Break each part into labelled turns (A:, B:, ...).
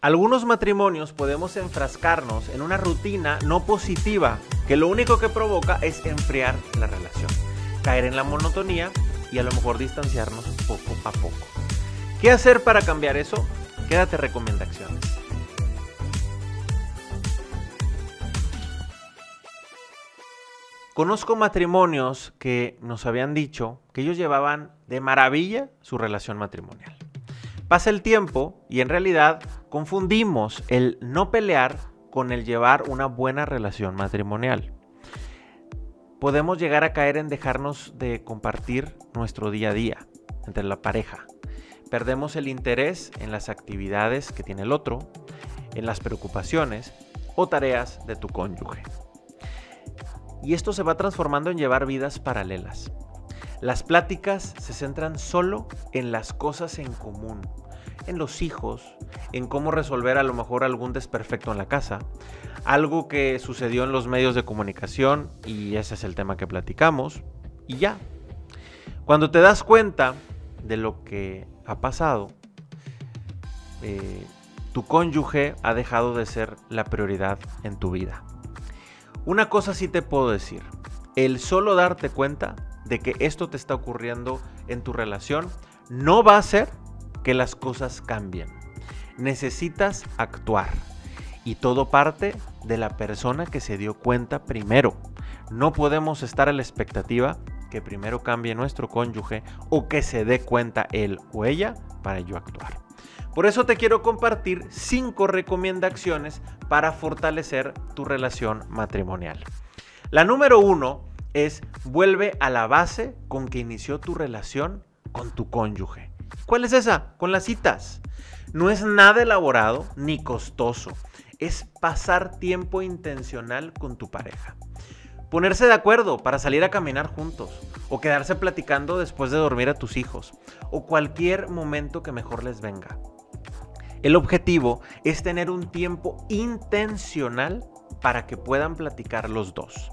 A: Algunos matrimonios podemos enfrascarnos en una rutina no positiva que lo único que provoca es enfriar la relación, caer en la monotonía y a lo mejor distanciarnos poco a poco. ¿Qué hacer para cambiar eso? Quédate recomendaciones. Conozco matrimonios que nos habían dicho que ellos llevaban de maravilla su relación matrimonial. Pasa el tiempo y en realidad confundimos el no pelear con el llevar una buena relación matrimonial. Podemos llegar a caer en dejarnos de compartir nuestro día a día entre la pareja. Perdemos el interés en las actividades que tiene el otro, en las preocupaciones o tareas de tu cónyuge. Y esto se va transformando en llevar vidas paralelas. Las pláticas se centran solo en las cosas en común, en los hijos, en cómo resolver a lo mejor algún desperfecto en la casa, algo que sucedió en los medios de comunicación y ese es el tema que platicamos, y ya. Cuando te das cuenta de lo que ha pasado, eh, tu cónyuge ha dejado de ser la prioridad en tu vida. Una cosa sí te puedo decir, el solo darte cuenta de que esto te está ocurriendo en tu relación no va a hacer que las cosas cambien. Necesitas actuar. Y todo parte de la persona que se dio cuenta primero. No podemos estar a la expectativa que primero cambie nuestro cónyuge o que se dé cuenta él o ella para yo actuar. Por eso te quiero compartir cinco recomendaciones para fortalecer tu relación matrimonial. La número uno es vuelve a la base con que inició tu relación con tu cónyuge. ¿Cuál es esa? Con las citas. No es nada elaborado ni costoso. Es pasar tiempo intencional con tu pareja. Ponerse de acuerdo para salir a caminar juntos. O quedarse platicando después de dormir a tus hijos. O cualquier momento que mejor les venga. El objetivo es tener un tiempo intencional para que puedan platicar los dos.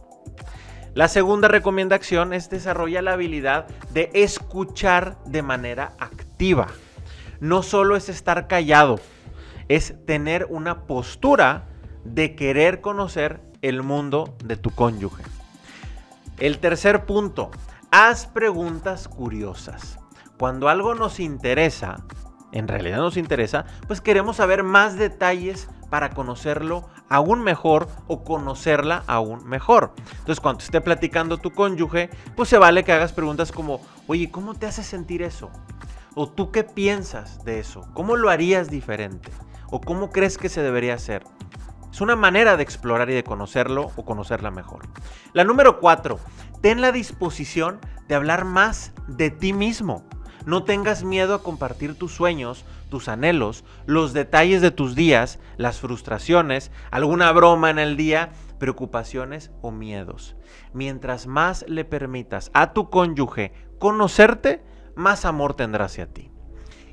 A: La segunda recomendación es desarrollar la habilidad de escuchar de manera activa. No solo es estar callado, es tener una postura de querer conocer el mundo de tu cónyuge. El tercer punto, haz preguntas curiosas. Cuando algo nos interesa, en realidad nos interesa, pues queremos saber más detalles para conocerlo aún mejor o conocerla aún mejor. Entonces, cuando esté platicando tu cónyuge, pues se vale que hagas preguntas como, oye, ¿cómo te hace sentir eso? ¿O tú qué piensas de eso? ¿Cómo lo harías diferente? ¿O cómo crees que se debería hacer? Es una manera de explorar y de conocerlo o conocerla mejor. La número cuatro, ten la disposición de hablar más de ti mismo. No tengas miedo a compartir tus sueños, tus anhelos, los detalles de tus días, las frustraciones, alguna broma en el día, preocupaciones o miedos. Mientras más le permitas a tu cónyuge conocerte, más amor tendrá hacia ti.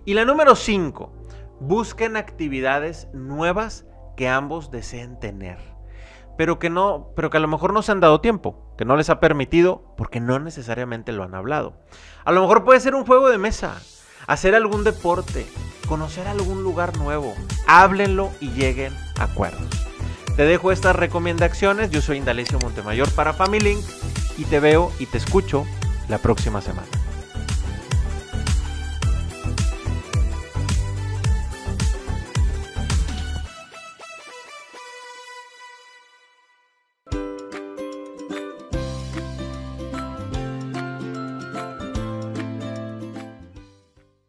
A: Y la número 5, busquen actividades nuevas que ambos deseen tener pero que no, pero que a lo mejor no se han dado tiempo, que no les ha permitido porque no necesariamente lo han hablado. A lo mejor puede ser un juego de mesa, hacer algún deporte, conocer algún lugar nuevo. Háblenlo y lleguen a acuerdos. Te dejo estas recomendaciones. Yo soy Indalecio Montemayor para Family Link y te veo y te escucho la próxima semana.